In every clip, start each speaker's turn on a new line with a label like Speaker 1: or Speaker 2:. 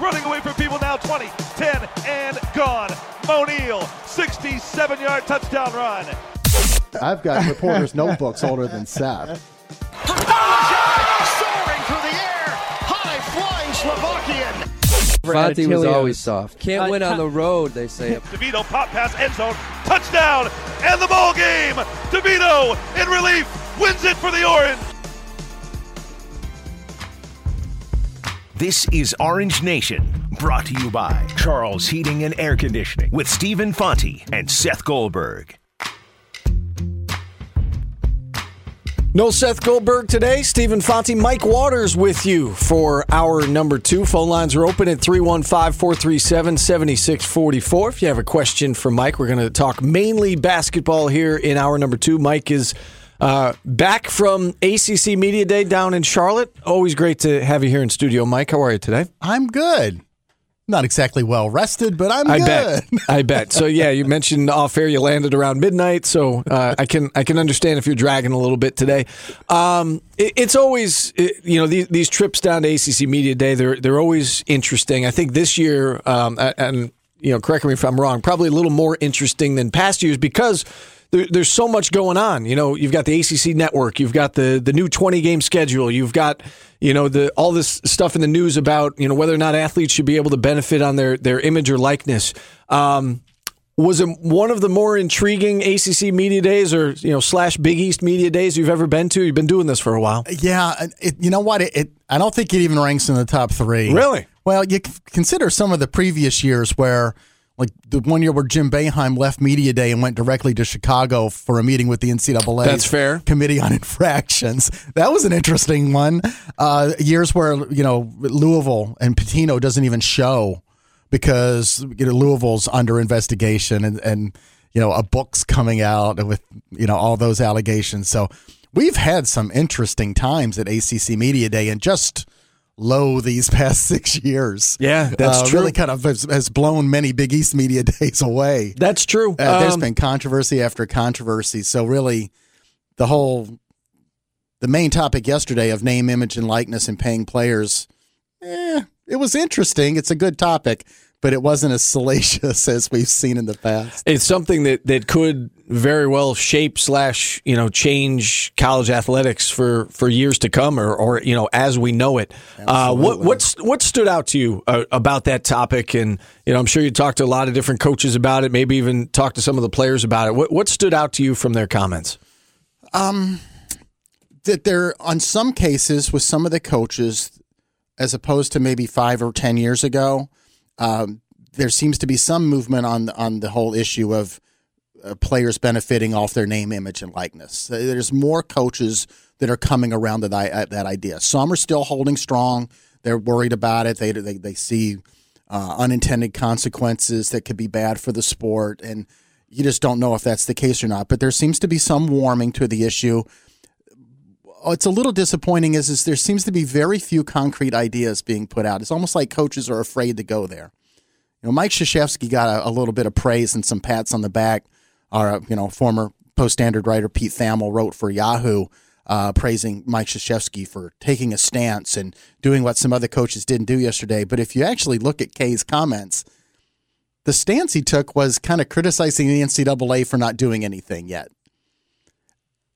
Speaker 1: running away from people now 20, 10, and gone. O'Neal, 67 yard touchdown run.
Speaker 2: I've got reporters' notebooks older than Seth.
Speaker 3: Soaring through the air, high flying Slovakian.
Speaker 4: Fonte was always soft. Can't
Speaker 5: Uh,
Speaker 4: win on the road, they say.
Speaker 1: DeVito pop pass end zone, touchdown, and the ball game. DeVito in relief wins it for the Orange.
Speaker 6: This is Orange Nation, brought to you by Charles Heating and Air Conditioning with Stephen Fonte and Seth Goldberg.
Speaker 7: No Seth Goldberg today. Stephen Fonte, Mike Waters with you for hour number two. Phone lines are open at 315 437 7644. If you have a question for Mike, we're going to talk mainly basketball here in hour number two. Mike is uh, back from ACC Media Day down in Charlotte. Always great to have you here in studio, Mike. How are you today?
Speaker 8: I'm good. Not exactly well rested, but I'm
Speaker 7: I
Speaker 8: good.
Speaker 7: bet. I bet. So yeah, you mentioned off air you landed around midnight, so uh, I can I can understand if you're dragging a little bit today. Um, it, it's always it, you know these, these trips down to ACC Media Day they're they're always interesting. I think this year um, and you know correct me if I'm wrong, probably a little more interesting than past years because. There, there's so much going on. You know, you've got the ACC network, you've got the the new 20 game schedule, you've got you know the all this stuff in the news about you know whether or not athletes should be able to benefit on their their image or likeness. Um, was it one of the more intriguing ACC media days or you know slash Big East media days you've ever been to? You've been doing this for a while.
Speaker 8: Yeah, it, you know what? It, it I don't think it even ranks in the top three.
Speaker 7: Really?
Speaker 8: Well, you consider some of the previous years where, like the one year where Jim Boeheim left media day and went directly to Chicago for a meeting with the NCAA.
Speaker 7: That's fair.
Speaker 8: Committee on Infractions. That was an interesting one. Uh, years where you know Louisville and Pitino doesn't even show because you know Louisville's under investigation and and you know a book's coming out with you know all those allegations. So we've had some interesting times at ACC Media Day and just low these past six years.
Speaker 7: Yeah, that's
Speaker 8: uh,
Speaker 7: true.
Speaker 8: Really kind of has, has blown many Big East Media Days away.
Speaker 7: That's true.
Speaker 8: Uh, there's
Speaker 7: Um,
Speaker 8: been controversy after controversy. So really, the whole the main topic yesterday of name, image, and likeness and paying players, eh, it was interesting. It's a good topic, but it wasn't as salacious as we've seen in the past.
Speaker 7: it's something that, that could very well shape slash you know change college athletics for, for years to come or, or you know as we know it. Uh, what what's what stood out to you uh, about that topic? And you know I'm sure you talked to a lot of different coaches about it. Maybe even talked to some of the players about it. What what stood out to you from their comments?
Speaker 8: Um, that there on some cases with some of the coaches as opposed to maybe five or ten years ago um, there seems to be some movement on on the whole issue of uh, players benefiting off their name image and likeness. There's more coaches that are coming around to that, uh, that idea. Some are still holding strong. They're worried about it. They they, they see uh, unintended consequences that could be bad for the sport and you just don't know if that's the case or not. But there seems to be some warming to the issue what's a little disappointing is, is there seems to be very few concrete ideas being put out. It's almost like coaches are afraid to go there. You know, Mike Krzyzewski got a, a little bit of praise and some pats on the back. Our, you know, former Post Standard writer Pete Thamel wrote for Yahoo, uh, praising Mike Krzyzewski for taking a stance and doing what some other coaches didn't do yesterday. But if you actually look at Kay's comments, the stance he took was kind of criticizing the NCAA for not doing anything yet.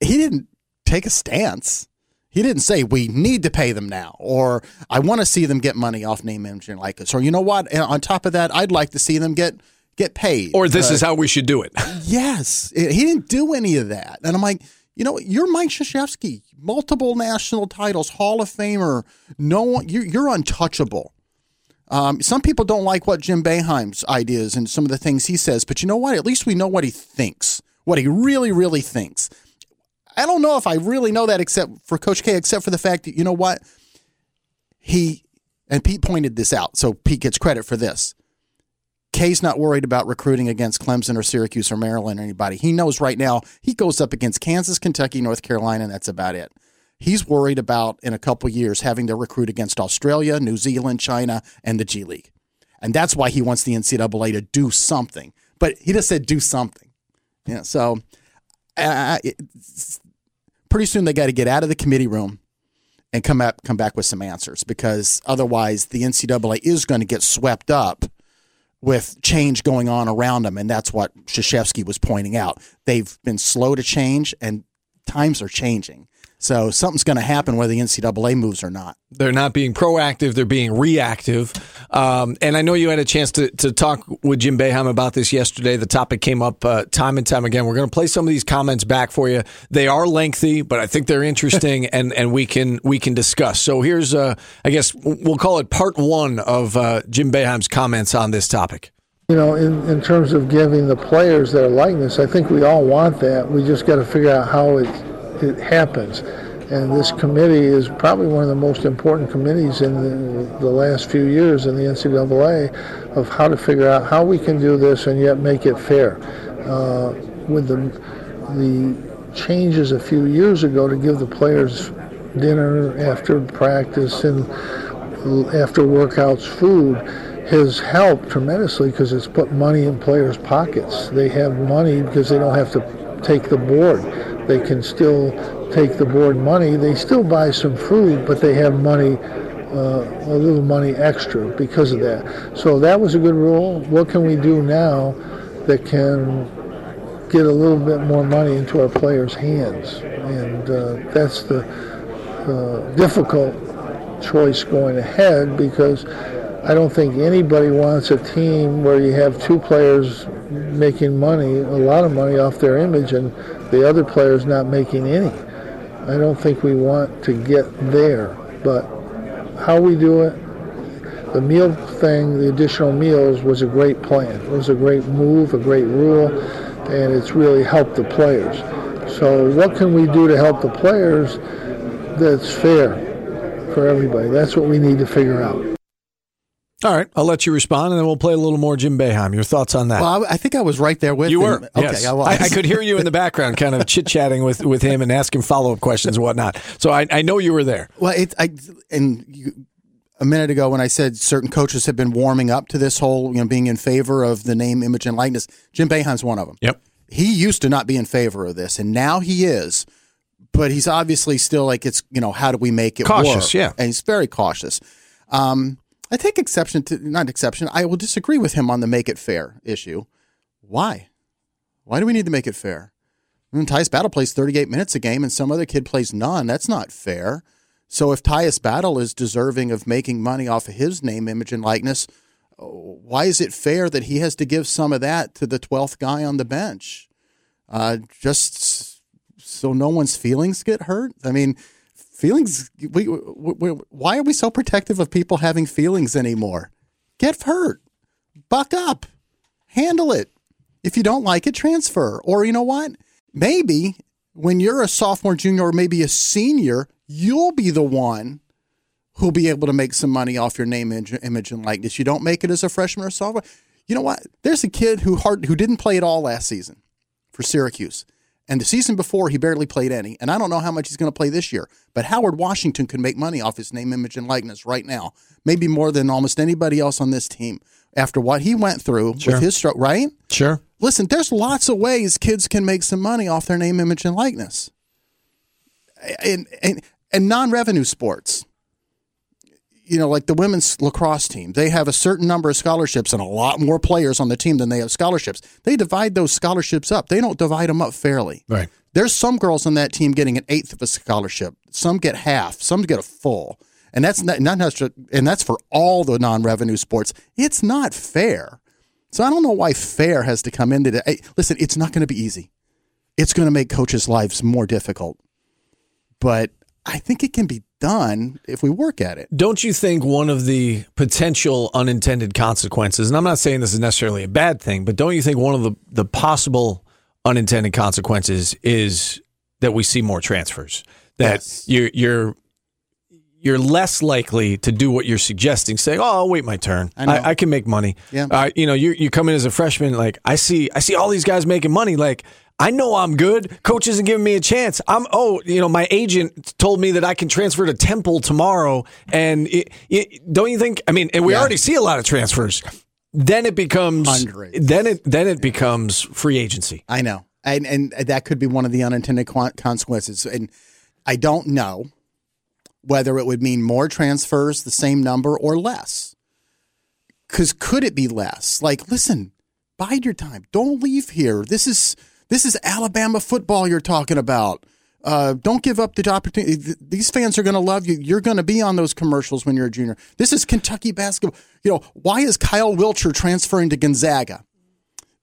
Speaker 8: He didn't take a stance. He didn't say we need to pay them now, or I want to see them get money off name, image, and likeness, or you know what? And on top of that, I'd like to see them get get paid.
Speaker 7: Or this
Speaker 8: Uh,
Speaker 7: is how we should do it.
Speaker 8: Yes, It- he didn't do any of that, and I'm like, you know, you're Mike Krzyzewski, multiple national titles, Hall of Famer. No one, you're, you're untouchable. Um, some people don't like what Jim Boeheim's ideas and some of the things he says, but you know what? At least we know what he thinks, what he really, really thinks. I don't know if I really know that except for Coach K, except for the fact that, you know what? He, and Pete pointed this out, so Pete gets credit for this. K's not worried about recruiting against Clemson or Syracuse or Maryland or anybody. He knows right now he goes up against Kansas, Kentucky, North Carolina, and that's about it. He's worried about in a couple years having to recruit against Australia, New Zealand, China, and the G League. And that's why he wants the NCAA to do something. But he just said do something. Yeah, so it's- pretty soon they got to get out of the committee room and come up come back with some answers because otherwise the NCAA is going to get swept up with change going on around them, and that's what Krzyzewski was pointing out. They've been slow to change, and times are changing. So something's going to happen whether the NCAA moves or not.
Speaker 7: They're not being proactive; they're being reactive. Um, and I know you had a chance to, to talk with Jim Boeheim about this yesterday. The topic came up uh, time and time again. We're going to play some of these comments back for you. They are lengthy, but I think they're interesting, and, and we can we can discuss. So here's, uh, I guess we'll call it part one of uh, Jim Boeheim's comments on this topic.
Speaker 5: You know, in, in terms of giving the players their likeness, I think we all want that. We just got to figure out how it it happens. And this committee is probably one of the most important committees in the, the last few years in the NCAA of how to figure out how we can do this and yet make it fair. Uh, with the, the changes a few years ago to give the players dinner after practice and after workouts food has helped tremendously because it's put money in players' pockets. They have money because they don't have to take the board they can still take the board money. They still buy some food, but they have money, uh, a little money extra because of that. So that was a good rule. What can we do now that can get a little bit more money into our players' hands? And uh, that's the uh, difficult choice going ahead because I don't think anybody wants a team where you have two players making money, a lot of money off their image, and the other player's not making any. I don't think we want to get there, but how we do it, the meal thing, the additional meals was a great plan. It was a great move, a great rule, and it's really helped the players. So what can we do to help the players that's fair for everybody? That's what we need to figure out.
Speaker 7: All right, I'll let you respond, and then we'll play a little more Jim Boeheim. Your thoughts on that?
Speaker 8: Well, I, I think I was right there with
Speaker 7: you
Speaker 8: him.
Speaker 7: were.
Speaker 8: Okay,
Speaker 7: yes.
Speaker 8: I was.
Speaker 7: I, I could hear you in the background, kind of chit chatting with, with him and asking follow up questions and whatnot. So I, I know you were there.
Speaker 8: Well, it, I and you, a minute ago when I said certain coaches have been warming up to this whole, you know, being in favor of the name, image, and likeness. Jim Boeheim's one of them.
Speaker 7: Yep.
Speaker 8: He used to not be in favor of this, and now he is. But he's obviously still like it's you know how do we make it
Speaker 7: Cautious,
Speaker 8: work?
Speaker 7: yeah.
Speaker 8: and he's very cautious. Um, I take exception to not exception. I will disagree with him on the make it fair issue. Why? Why do we need to make it fair? I mean, Tyus Battle plays 38 minutes a game and some other kid plays none. That's not fair. So if Tyus Battle is deserving of making money off of his name, image, and likeness, why is it fair that he has to give some of that to the 12th guy on the bench? Uh, just so no one's feelings get hurt? I mean, feelings we, we, we, why are we so protective of people having feelings anymore? Get hurt. Buck up. Handle it. If you don't like it transfer. Or you know what? Maybe when you're a sophomore junior or maybe a senior you'll be the one who'll be able to make some money off your name image, and likeness. You don't make it as a freshman or sophomore. You know what? There's a kid who hard who didn't play at all last season for syracuse and the season before, he barely played any. And I don't know how much he's going to play this year. But Howard Washington can make money off his name, image, and likeness right now. Maybe more than almost anybody else on this team after what he went through
Speaker 7: Sure.
Speaker 8: with his stroke, right?
Speaker 7: Sure.
Speaker 8: Listen, there's lots of ways kids can make some money off their name, image, and likeness. And, and, and non revenue sports you know, like the women's lacrosse team, they have a certain number of scholarships and a lot more players on the team than they have scholarships. They divide those scholarships up. They don't divide them up fairly.
Speaker 7: Right.
Speaker 8: There's some girls on that team getting an eighth of a scholarship. Some get half. Some get a full. And that's not, not and that's for all the non-revenue sports. It's not fair. So I don't know why fair has to come into it. Hey, listen, it's not going to be easy. It's going to make coaches' lives more difficult. But I think it can be done if we work at it.
Speaker 7: Don't you think one of the potential unintended consequences, and I'm not saying this is necessarily a bad thing, but don't you think one of the, the possible unintended consequences is that we see more transfers? That
Speaker 8: Yes.
Speaker 7: you're you're you're less likely to do what you're suggesting, saying, "Oh, I'll wait my turn.
Speaker 8: I know.
Speaker 7: I, I can make money."
Speaker 8: Yeah.
Speaker 7: Uh, you know, you you come in as a freshman, like I see, I see all these guys making money. Like I know I'm good. Coach isn't giving me a chance. I'm oh, you know, my agent told me that I can transfer to Temple tomorrow, and it, it, don't you think? I mean, and we
Speaker 8: Yeah.
Speaker 7: already see a lot of transfers. Then it becomes
Speaker 8: Hundreds.
Speaker 7: then it then it becomes free agency.
Speaker 8: I know, and and that could be one of the unintended consequences. And I don't know whether it would mean more transfers, the same number, or less. Because could it be less? Like, listen, bide your time. Don't leave here. This is this is Alabama football you're talking about. Uh, don't give up the opportunity. These fans are going to love you. You're going to be on those commercials when you're a junior. This is Kentucky basketball. You know, why is Kyle Wiltjer transferring to Gonzaga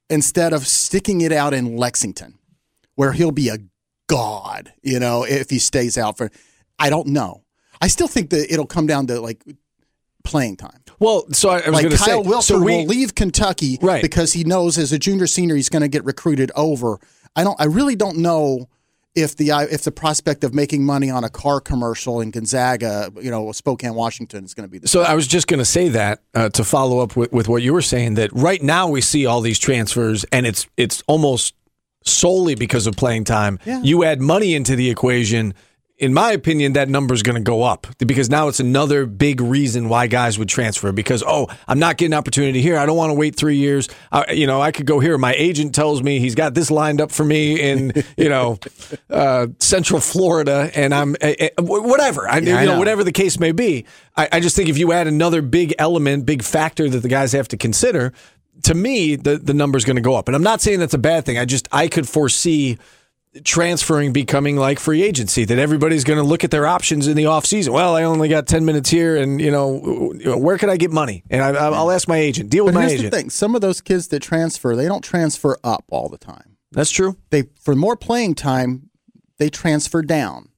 Speaker 8: instead of sticking it out in Lexington, where he'll be a god, you know, if he stays out for. I don't know. I still think that it'll come down to like playing time.
Speaker 7: Well, so I, I was
Speaker 8: Like
Speaker 7: going to say,
Speaker 8: Kyle Wiltjer
Speaker 7: so we,
Speaker 8: will leave Kentucky
Speaker 7: Right.
Speaker 8: because he knows as a junior senior he's going to get recruited over. I don't. I really don't know if the if the prospect of making money on a car commercial in Gonzaga, you know, Spokane, Washington, is going to be the
Speaker 7: So I was just going to say that uh, to follow up with, with what you were saying that right now we see all these transfers and it's it's almost solely because of playing time.
Speaker 8: Yeah.
Speaker 7: You add money into the equation. In my opinion, that number is going to go up because now it's another big reason why guys would transfer. Because oh, I'm not getting opportunity here. I don't want to wait three years. Uh, you know, I could go here. My agent tells me he's got this lined up for me in you know uh, Central Florida, and I'm uh, whatever. I,
Speaker 8: Yeah, I
Speaker 7: know,
Speaker 8: know.
Speaker 7: whatever the case may be. I, I just think if you add another big element, big factor that the guys have to consider, to me, the the number's going to go up. And I'm not saying that's a bad thing. I just I could foresee transferring becoming like free agency that everybody's going to look at their options in the offseason. Well, I only got 10 minutes here and you know where can I get money? And I, I'll ask my agent. Deal with
Speaker 8: But
Speaker 7: my
Speaker 8: here's
Speaker 7: agent.
Speaker 8: the thing: some of those kids that transfer, they don't transfer up all the time.
Speaker 7: That's true.
Speaker 8: They for more playing time, they transfer down.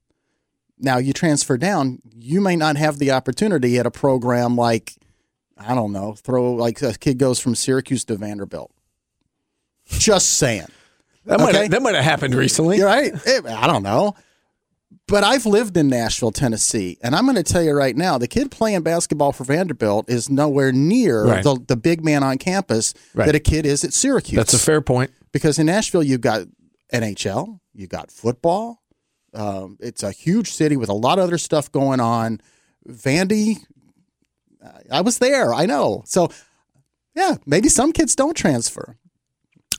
Speaker 8: Now you transfer down, you may not have the opportunity at a program like I don't know, throw like a kid goes from Syracuse to Vanderbilt. Just saying.
Speaker 7: That might
Speaker 8: Okay.
Speaker 7: have, that might have happened recently.
Speaker 8: You're right. Eh, I don't know. But I've lived in Nashville, Tennessee, and I'm going to tell you right now, the kid playing basketball for Vanderbilt is nowhere near
Speaker 7: Right.
Speaker 8: the, the big man on campus
Speaker 7: Right.
Speaker 8: that a kid is at Syracuse.
Speaker 7: That's a fair point.
Speaker 8: because in Nashville you've got NHL, you've got football. Um, it's a huge city with a lot of other stuff going on. Vandy, I was there. I know. So, yeah, maybe some kids don't transfer.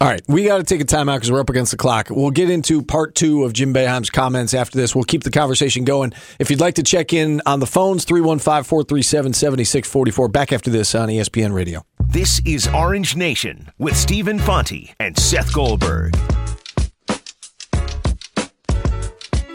Speaker 7: All right, we got to take a timeout because we're up against the clock. We'll get into part two of Jim Boeheim's comments after this. We'll keep the conversation going. If you'd like to check in on the phones, 315 437 7644. Back after this on ESPN Radio.
Speaker 6: This is Orange Nation with Stephen Fonte and Seth Goldberg.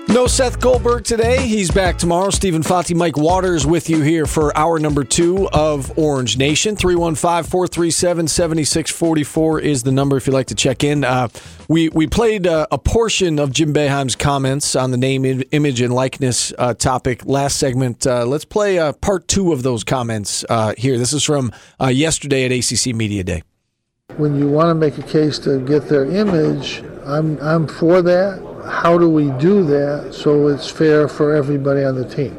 Speaker 7: No Seth Goldberg today. He's back tomorrow. Stephen Fonte, Mike Waters with you here for hour number two of Orange Nation. 315 437 7644 is the number if you'd like to check in. Uh, we, we played uh, a portion of Jim Boeheim's comments on the name, image, and likeness uh, topic last segment. Uh, let's play uh, part two of those comments uh, here. This is from yesterday at ACC Media Day.
Speaker 5: when you want to make a case to get their image, I'm I'm for that. How do we do that so it's fair for everybody on the team?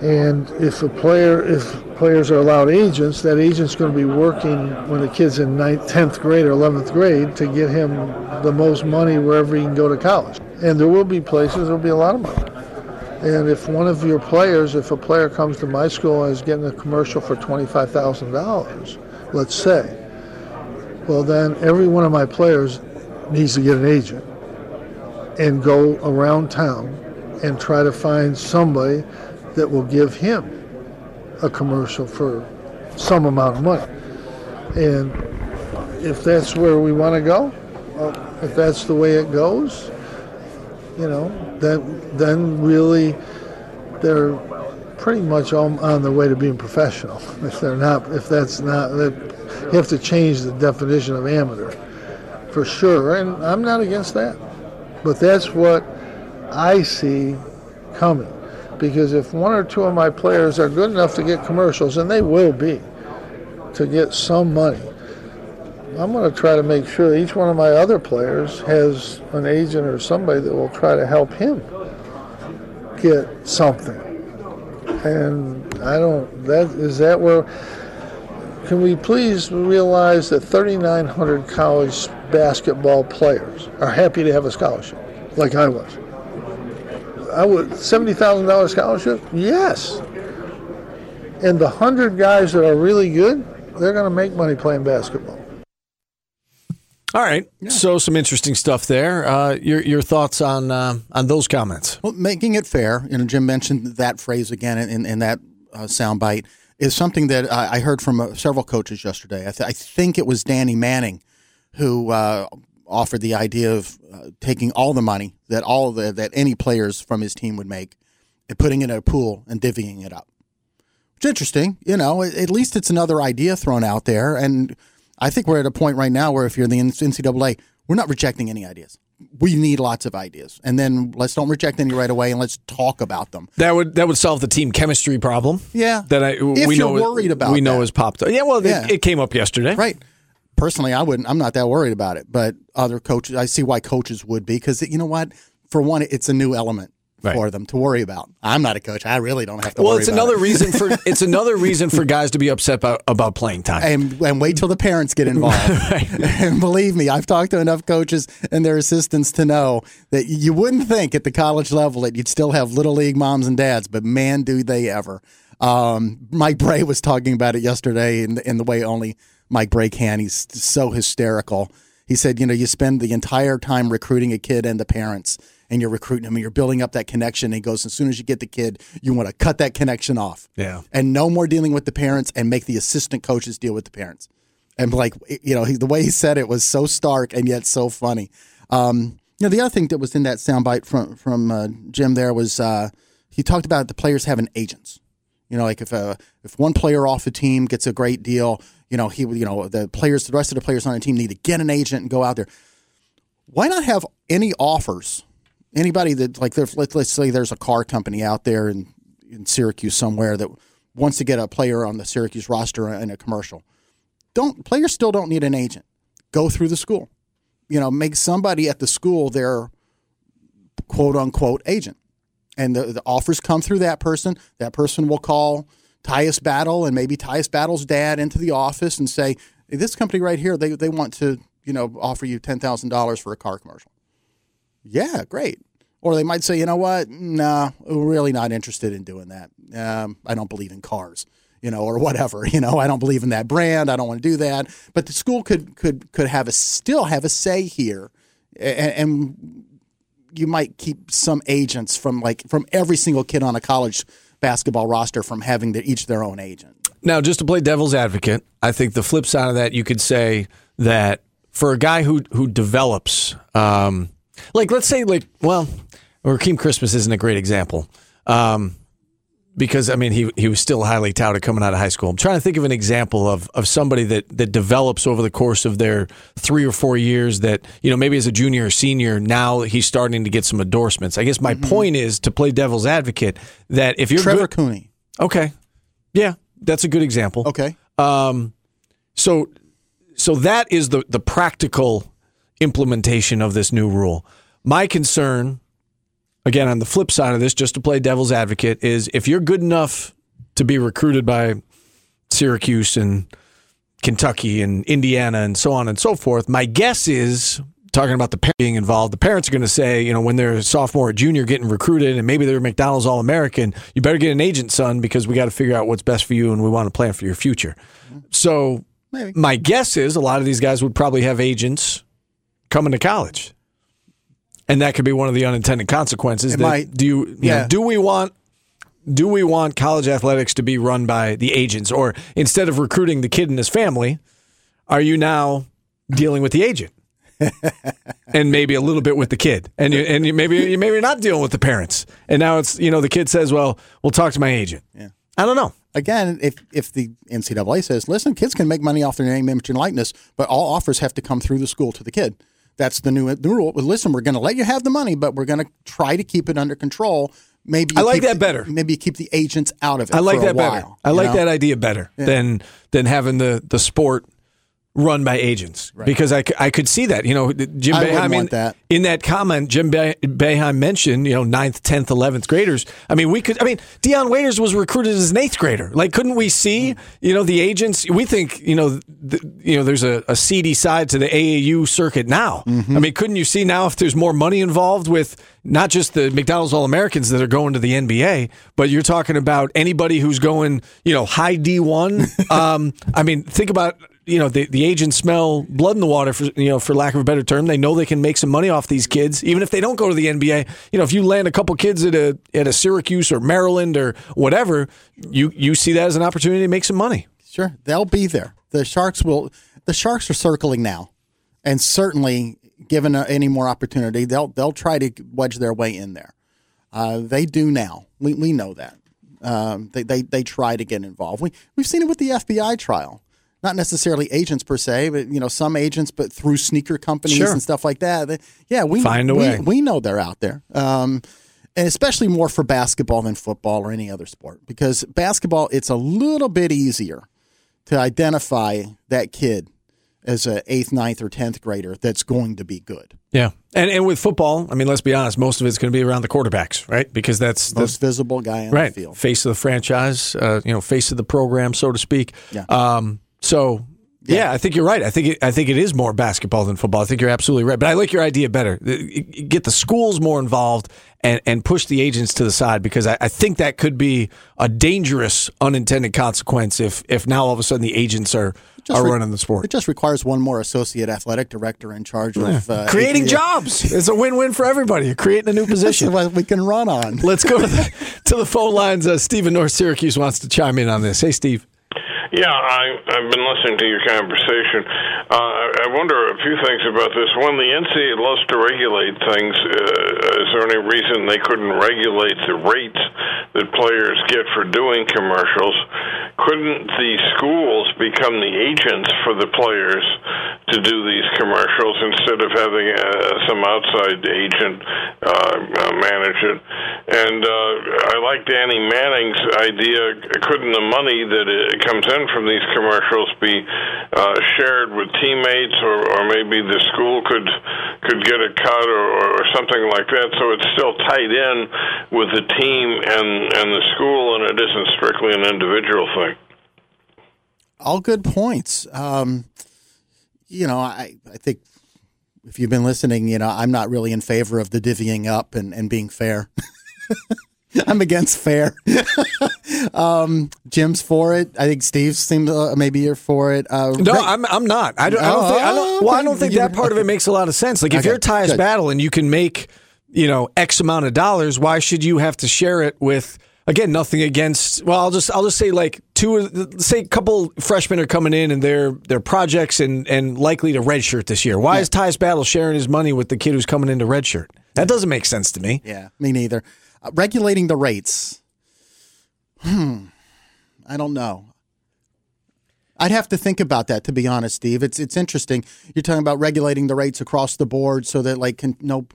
Speaker 5: And if a player, if players are allowed agents, that agent's going to be working when the kid's in ninth, tenth grade or eleventh grade to get him the most money wherever he can go to college. And there will be places there'll be a lot of money. And if one of your players, if a player comes to my school and is getting a commercial for twenty-five thousand dollars, let's say, well, then every one of my players needs to get an agent and go around town and try to find somebody that will give him a commercial for some amount of money. And if that's where we want to go, if that's the way it goes, you know, then then really they're pretty much on, on their way to being professional. If they're not, if that's not, you have to change the definition of amateur for sure. And I'm not against that, but that's what I see coming. Because if one or two of my players are good enough to get commercials, and they will be, to get some money, I'm going to try to make sure each one of my other players has an agent or somebody that will try to help him get something. And I don't, that, is that where, can we please realize that 3,900 college basketball players are happy to have a scholarship, like I was? I would, $70,000 scholarship? Yes. And the 100 guys that are really good, they're going to make money playing basketball.
Speaker 7: All right. So some interesting stuff there. Uh, your your thoughts on uh, on those comments?
Speaker 8: Well, making it fair, you know, Jim mentioned that phrase again in, in that uh, soundbite is something that I, I heard from uh, several coaches yesterday. I, th- I think it was Danny Manning who uh, offered the idea of uh, taking all the money that all the, that any players from his team would make and putting it in a pool and divvying it up. Which interesting, you know. At least it's another idea thrown out there, and I think we're at a point right now where if you're the NCAA, we're not rejecting any ideas. We need lots of ideas, and then let's don't reject any right away, and let's talk about them.
Speaker 7: That would that would solve the team chemistry problem.
Speaker 8: Yeah,
Speaker 7: that I
Speaker 8: if
Speaker 7: we
Speaker 8: you're
Speaker 7: know
Speaker 8: worried about
Speaker 7: we know
Speaker 8: that.
Speaker 7: has popped up. Yeah, well,
Speaker 8: Yeah.
Speaker 7: It, it came up yesterday.
Speaker 8: Right. Personally, I wouldn't. I'm not that worried about it, but other coaches, I see why coaches would be because you know what? For one, it's a new element
Speaker 7: Right.
Speaker 8: for them to worry about. I'm not a coach. I really don't have to.
Speaker 7: Well,
Speaker 8: worry
Speaker 7: it's
Speaker 8: about
Speaker 7: another
Speaker 8: it.
Speaker 7: reason for it's another reason for guys to be upset about, about playing time.
Speaker 8: and, and wait till the parents get involved. and believe me, I've talked to enough coaches and their assistants to know that you wouldn't think at the college level that you'd still have little league moms and dads, but man, do they ever. Um, Mike Brey was talking about it yesterday in, in the way only Mike Brey can. He's so hysterical. He said, you know, you spend the entire time recruiting a kid and the parents, and you're recruiting them, and you're building up that connection. And he goes, as soon as you get the kid, you want to cut that connection off
Speaker 7: Yeah.
Speaker 8: and no more dealing with the parents and make the assistant coaches deal with the parents. And like you know, he, the way he said it was so stark and yet so funny. Um, you know, the other thing that was in that soundbite from from uh, Jim there was uh, he talked about the players having agents. You know, like if uh, if one player off the team gets a great deal, you know, he you know the players, the rest of the players on the team need to get an agent and go out there. Why not have any offers? Anybody that like, let's let's say there's a car company out there in in Syracuse somewhere that wants to get a player on the Syracuse roster in a commercial. Don't players still don't need an agent. Go through the school. You know, make somebody at the school their quote unquote agent. And the, the offers come through that person. That person will call Tyus Battle and maybe Tyus Battle's dad into the office and say, hey, this company right here, they, they want to, you know, offer you ten thousand dollars for a car commercial. Yeah, great. Or they might say, you know what? Nah, we're really not interested in doing that. Um, I don't believe in cars, you know, or whatever. You know, I don't believe in that brand. I don't want to do that. But the school could could could have a still have a say here, and, and you might keep some agents from like from every single kid on a college basketball roster from having their, each their own agent.
Speaker 7: Now, just to play devil's advocate, I think the flip side of that, you could say that for a guy who who develops, um, like let's say, like well, Rakeem Christmas isn't a great example, um, because I mean he he was still highly touted coming out of high school. I'm trying to think of an example of of somebody that that develops over the course of their three or four years. That you know maybe as a junior or senior, now he's starting to get some endorsements. I guess my point is to play devil's advocate that if you're
Speaker 8: Trevor
Speaker 7: good,
Speaker 8: Cooney.
Speaker 7: okay, yeah, that's a good example.
Speaker 8: Okay.
Speaker 7: Um, so, so that is the the practical implementation of this new rule. My concern, again, on the flip side of this, just to play devil's advocate, is if you're good enough to be recruited by Syracuse and Kentucky and Indiana and so on and so forth. My guess is talking about the parent being involved. The parents are going to say, you know, when they're a sophomore or junior getting recruited and maybe they're McDonald's All American, you better get an agent, son, because we got to figure out what's best for you and we want to plan for your future. So
Speaker 8: Maybe.
Speaker 7: my guess is a lot of these guys would probably have agents coming to college. And that could be one of the unintended consequences.
Speaker 8: It might.
Speaker 7: do you, you
Speaker 8: Yeah.
Speaker 7: know, do we want do we want college athletics to be run by the agents or instead of recruiting the kid and his family are you now dealing with the agent and maybe a little bit with the kid and you, and you maybe you maybe you're not dealing with the parents and now it's you know the kid says well we'll talk to my agent
Speaker 8: Yeah.
Speaker 7: i don't know
Speaker 8: Again, if if the NCAA says, listen, kids can make money off their name, image, and likeness, but all offers have to come through the school to the kid. That's the new the rule. Well, listen, we're going to let you have the money, but we're going to try to keep it under control. Maybe
Speaker 7: I like that
Speaker 8: the-
Speaker 7: better.
Speaker 8: Maybe you keep the agents out of it.
Speaker 7: i like that better i like
Speaker 8: know?
Speaker 7: that idea better than than having the the sport run by agents. Because I, I could see that you know Jim
Speaker 8: I
Speaker 7: Boeheim
Speaker 8: wouldn't
Speaker 7: in,
Speaker 8: want that.
Speaker 7: in that comment Jim Be- Boeheim mentioned you know ninth tenth eleventh graders. I mean we could I mean Dion Waiters was recruited as an eighth grader. Like couldn't we see you know the agents? We think you know th- you know there's a, a seedy side to the AAU circuit now.
Speaker 8: Mm-hmm.
Speaker 7: I mean couldn't you see now if there's more money involved with not just the McDonald's All Americans that are going to the NBA but you're talking about anybody who's going you know high D1 um, I mean think about you know the, the agents smell blood in the water for you know for lack of a better term. They know they can make some money off these kids, even if they don't go to the NBA. You know, if you land a couple kids at a at a Syracuse or Maryland or whatever, you you see that as an opportunity to make some money.
Speaker 8: Sure, they'll be there. The Sharks will. The Sharks are circling now, and certainly, given uh, any more opportunity, they'll they'll try to wedge their way in there. Uh, they do now. We we know that. Um, they, they they try to get involved. We we've seen it with the FBI trial. Not necessarily agents per se, but you know some agents, but through sneaker companies
Speaker 7: Sure.
Speaker 8: and stuff like that. They- yeah, we
Speaker 7: Find a
Speaker 8: we,
Speaker 7: way.
Speaker 8: We know they're out there, um, and especially more for basketball than football or any other sport because basketball it's a little bit easier to identify that kid as a eighth, ninth, or tenth grader that's going to be good.
Speaker 7: Yeah, and and with football, I mean, let's be honest, most of it's going to be around the quarterbacks, right? Because that's the
Speaker 8: Most visible guy on
Speaker 7: right
Speaker 8: the field.
Speaker 7: face of the franchise, uh, you know, face of the program, so to speak.
Speaker 8: Yeah.
Speaker 7: Um, so yeah. I think you're right. I think it, I think it is more basketball than football. I think you're absolutely right. But I like your idea better. Get the schools more involved and and push the agents to the side because I, I think that could be a dangerous unintended consequence if if now all of a sudden the agents are
Speaker 8: Just
Speaker 7: are
Speaker 8: re-
Speaker 7: running the sport.
Speaker 8: It just requires one more associate athletic director in charge of uh,
Speaker 7: Creating
Speaker 8: yeah.
Speaker 7: jobs. It's a win-win for everybody. You're creating a new position.
Speaker 8: what we can run on.
Speaker 7: Let's go to the, to the phone lines. Uh, Steve in North Syracuse wants to chime in on this. Hey, Steve.
Speaker 9: Yeah, I, I've been listening to your conversation. Uh, I, wonder a few things about this. One, the NCAA loves to regulate things. Uh, is there any reason they couldn't regulate the rates that players get for doing commercials? Couldn't the schools become the agents for the players to do these commercials instead of having uh, some outside agent uh, uh, manage it? And uh, I like Danny Manning's idea. Couldn't the money that comes in from these commercials be uh, shared with teammates, or, or maybe the school could could get a cut, or, or something like that? So it's still tied in with the team and and the school, and it isn't strictly an individual thing.
Speaker 8: All good points. Um, you know, I, I think if you've been listening, you know, I'm not really in favor of the divvying up and, and being fair. I'm against fair. um, Jim's for it. I think Steve seems uh, maybe you're for it. Uh,
Speaker 7: No,
Speaker 8: Rick-
Speaker 7: I'm I'm not. I don't. I don't think. I don't, well, I don't think that part of it makes a lot of sense. Like if
Speaker 8: Okay,
Speaker 7: you're Tyus
Speaker 8: good.
Speaker 7: Battle and you can make you know X amount of dollars, why should you have to share it with? Again, nothing against. Well, I'll just I'll just say like two. Say a couple freshmen are coming in and they're they're projects and and likely to redshirt this year. Why is Tyus Battle sharing his money with the kid who's coming into redshirt? That doesn't make sense to me.
Speaker 8: Yeah, me neither. Uh, regulating the rates. Hmm. I don't know. I'd have to think about that to be honest, Steve. It's it's interesting. You're talking about regulating the rates across the board so that like can, no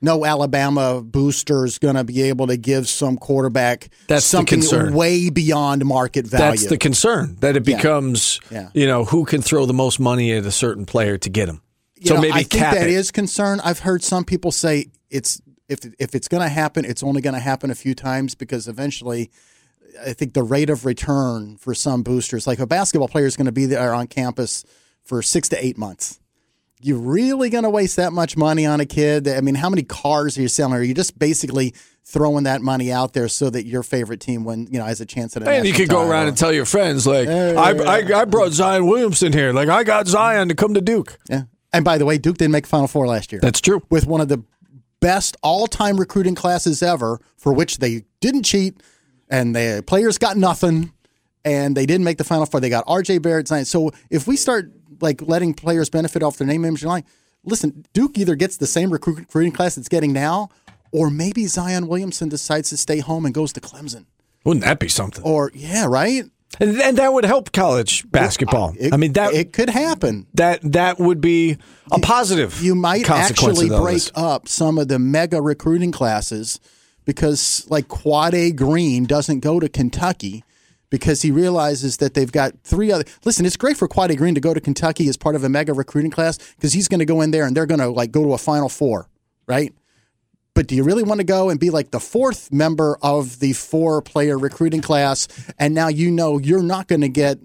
Speaker 8: no Alabama booster is going to be able to give some quarterback
Speaker 7: That's
Speaker 8: something way beyond market value.
Speaker 7: That's the concern that it
Speaker 8: Yeah.
Speaker 7: becomes.
Speaker 8: Yeah.
Speaker 7: You know who can throw the most money at a certain player to get him.
Speaker 8: You
Speaker 7: so
Speaker 8: know,
Speaker 7: maybe
Speaker 8: I think that
Speaker 7: it.
Speaker 8: is concern. I've heard some people say it's if if it's going to happen, it's only going to happen a few times because eventually, I think the rate of return for some boosters, like a basketball player, is going to be there on campus for six to eight months. You really going to waste that much money on a kid? I mean, how many cars are you selling? Are you just basically throwing that money out there so that your favorite team, when you know, has a chance at a
Speaker 7: And you could go around and tell your friends, like, I, I, I brought Zion Williamson here. Like, I got Zion to come to Duke.
Speaker 8: Yeah. And by the way, Duke didn't make Final Four last year.
Speaker 7: That's true.
Speaker 8: With one of the best all-time recruiting classes ever, for which they didn't cheat, and the players got nothing, and they didn't make the Final Four. They got R.J. Barrett. Zion. So if we start like letting players benefit off their name, image, and line, listen, Duke either gets the same recruiting class it's getting now, or maybe Zion Williamson decides to stay home and goes to Clemson.
Speaker 7: Wouldn't that be something?
Speaker 8: Or yeah, right.
Speaker 7: And, and that would help college basketball.
Speaker 8: It-
Speaker 7: I mean, that
Speaker 8: it could happen.
Speaker 7: that that would be a positive.
Speaker 8: you might
Speaker 7: consequence
Speaker 8: actually break up some of the mega recruiting classes because like Quad A Green doesn't go to Kentucky because he realizes that they've got three other listen it's great for Quad A Green to go to Kentucky as part of a mega recruiting class because he's going to go in there and they're going to like go to a final four right but do you really want to go and be like the fourth member of the four player recruiting class and now you know you're not going to get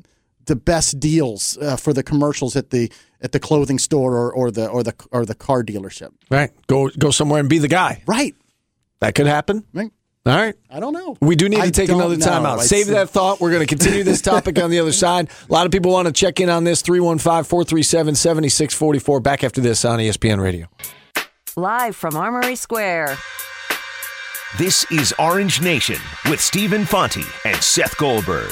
Speaker 8: the best deals uh, for the commercials at the at the clothing store or, or the or the or the car dealership
Speaker 7: Right. Go go somewhere and be the guy.
Speaker 8: right
Speaker 7: That could happen. All right.
Speaker 8: I don't know.
Speaker 7: We do need to
Speaker 8: I
Speaker 7: take
Speaker 8: don't
Speaker 7: another
Speaker 8: know.
Speaker 7: time out.
Speaker 8: It's-
Speaker 7: Save that thought. We're going to continue this topic on the other side. A lot of people want to check in on this. 315 437 7644. Back after this on ESPN Radio.
Speaker 10: Live from Armory Square.
Speaker 6: This is Orange Nation with Stephen Fonte and Seth Goldberg.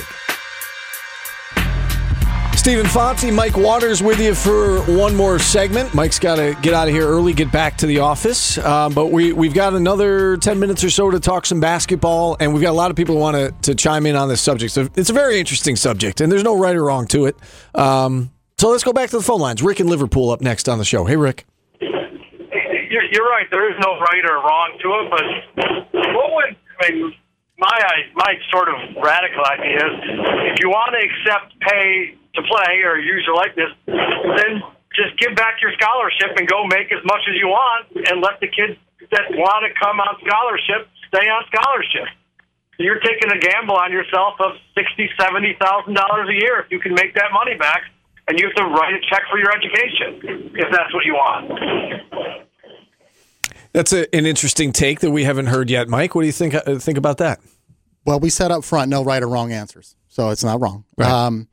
Speaker 7: Stephen Fonte, Mike Waters with you for one more segment. Mike's got to get out of here early, get back to the office. Uh, but we, we've got another 10 minutes or so to talk some basketball, and we've got a lot of people who want to, to chime in on this subject. So it's a very interesting subject, and there's no right or wrong to it. Um, so let's go back to the phone lines. Rick in Liverpool up next on the show. Hey, Rick.
Speaker 11: You're, you're right. There is no right or wrong to it, but what would I mean? My my sort of radical idea is if you want to accept pay to play or use your likeness, then just give back your scholarship and go make as much as you want, and let the kids that want to come on scholarship stay on scholarship. You're taking a gamble on yourself of sixty, seventy thousand dollars a year if you can make that money back, and you have to write a check for your education if that's what you want.
Speaker 7: That's a, an interesting take that we haven't heard yet. Mike, what do you think, uh, think about that?
Speaker 8: Well, we said up front no right or wrong answers, so it's not wrong.
Speaker 7: Right.
Speaker 8: Um,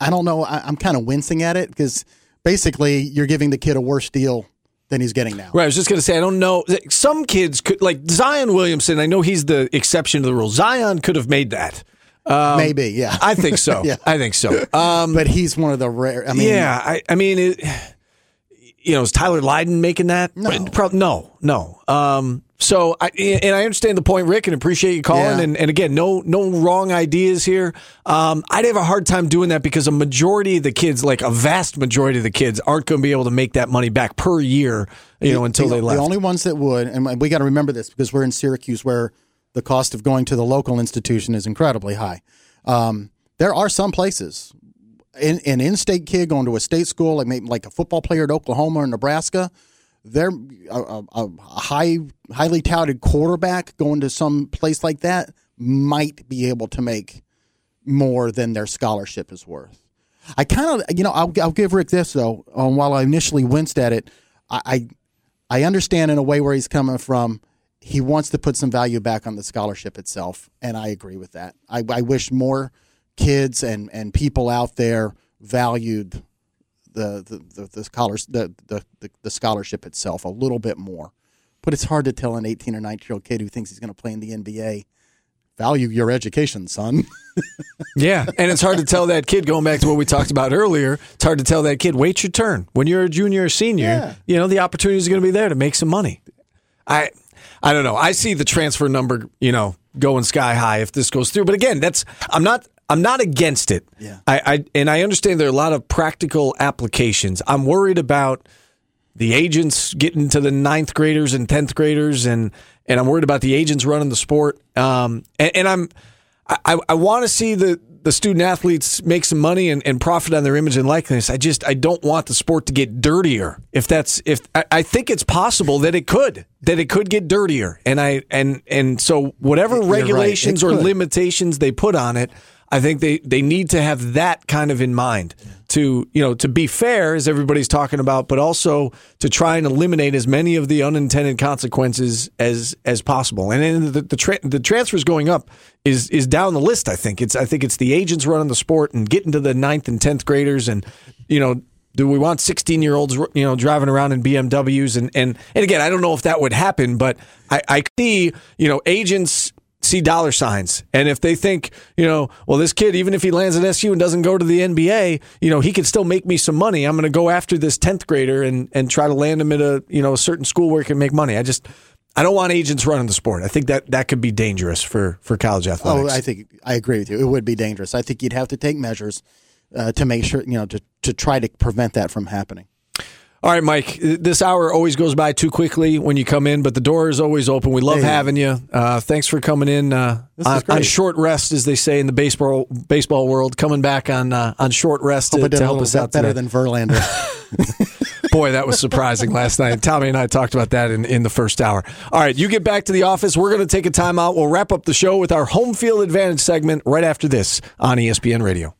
Speaker 8: I don't know. I, I'm kind of wincing at it because basically you're giving the kid a worse deal than he's getting now.
Speaker 7: Right, I was just going to say, I don't know. Some kids could, like Zion Williamson, I know he's the exception to the rule. Zion could have made that. Um,
Speaker 8: Maybe, yeah.
Speaker 7: I think so.
Speaker 8: Yeah.
Speaker 7: I think so. Um,
Speaker 8: but he's one of the rare. I mean,
Speaker 7: yeah, I, I mean, it, you know, is Tyler Lydon making that?
Speaker 8: No.
Speaker 7: No, no. Um, so, I, and I understand the point, Rick, and appreciate you calling.
Speaker 8: Yeah.
Speaker 7: And, and again, no, no wrong ideas here. Um, I'd have a hard time doing that because a majority of the kids, like a vast majority of the kids, aren't going to be able to make that money back per year. You know, until
Speaker 8: the,
Speaker 7: they left.
Speaker 8: The only ones that would, and we got to remember this because we're in Syracuse, where the cost of going to the local institution is incredibly high. Um, there are some places, in, an in-state kid going to a state school, like maybe like a football player at Oklahoma or Nebraska, they're a, a, high, highly touted quarterback going to some place like that might be able to make more than their scholarship is worth. I kind of, you know, I'll, I'll give Rick this though. Um, while I initially winced at it, I, I I understand in a way where he's coming from. He wants to put some value back on the scholarship itself, and I agree with that. I, I wish more kids and, and people out there valued the the the, the scholars the, the, the the scholarship itself a little bit more. But it's hard to tell an 18 or 19 year old kid who thinks he's going to play in the NBA value your education, son.
Speaker 7: Yeah, and it's hard to tell that kid going back to what we talked about earlier. It's hard to tell that kid wait your turn when you're a junior or senior.
Speaker 8: Yeah.
Speaker 7: You know the opportunity is going to be there to make some money. I I don't know. I see the transfer number, you know, going sky high if this goes through. But again, that's I'm not I'm not against it.
Speaker 8: Yeah.
Speaker 7: I, I and I understand there are a lot of practical applications. I'm worried about the agents getting to the ninth graders and tenth graders, and and I'm worried about the agents running the sport. Um, and, and I'm I, I want to see the the student athletes make some money and, and profit on their image and likeness. I just I don't want the sport to get dirtier. If that's if I, I think it's possible that it could that it could get dirtier, and I and and so whatever
Speaker 8: You're right.
Speaker 7: Regulations or
Speaker 8: could.
Speaker 7: limitations they put on it, I think they they need to have that kind of in mind to you know to be fair as everybody's talking about, but also to try and eliminate as many of the unintended consequences as as possible. And then the the, tra- the transfers going up is is down the list. I think it's I think it's the agents running the sport and getting to the ninth and tenth graders, and you know. Do we want 16 year olds, you know, driving around in BMWs? And, and, and again, I don't know if that would happen, but I, I see, you know, agents see dollar signs. And if they think, you know, well, this kid, even if he lands at SU and doesn't go to the NBA, you know, he could still make me some money. I'm going to go after this 10th grader and, and try to land him at a, you know, a certain school where he can make money. I just, I don't want agents running the sport. I think that that could be dangerous for, for college
Speaker 8: athletes.
Speaker 7: Oh.
Speaker 8: I think I agree with you. It would be dangerous. I think you'd have to take measures uh, to make sure you know to to try to prevent that from happening.
Speaker 7: All right, Mike. This hour always goes by too quickly when you come in, but the door is always open. We love
Speaker 8: Hey.
Speaker 7: having you. Uh, thanks for coming in uh, on, on short rest, as they say in the baseball baseball world. Coming back on uh, on short rest
Speaker 8: Hope
Speaker 7: to, to help us out
Speaker 8: better
Speaker 7: today.
Speaker 8: than Verlander.
Speaker 7: Boy, that was surprising last night. Tommy and I talked about that in, in the first hour. All right, you get back to the office. We're going to take a timeout. We'll wrap up the show with our home field advantage segment right after this on ESPN Radio.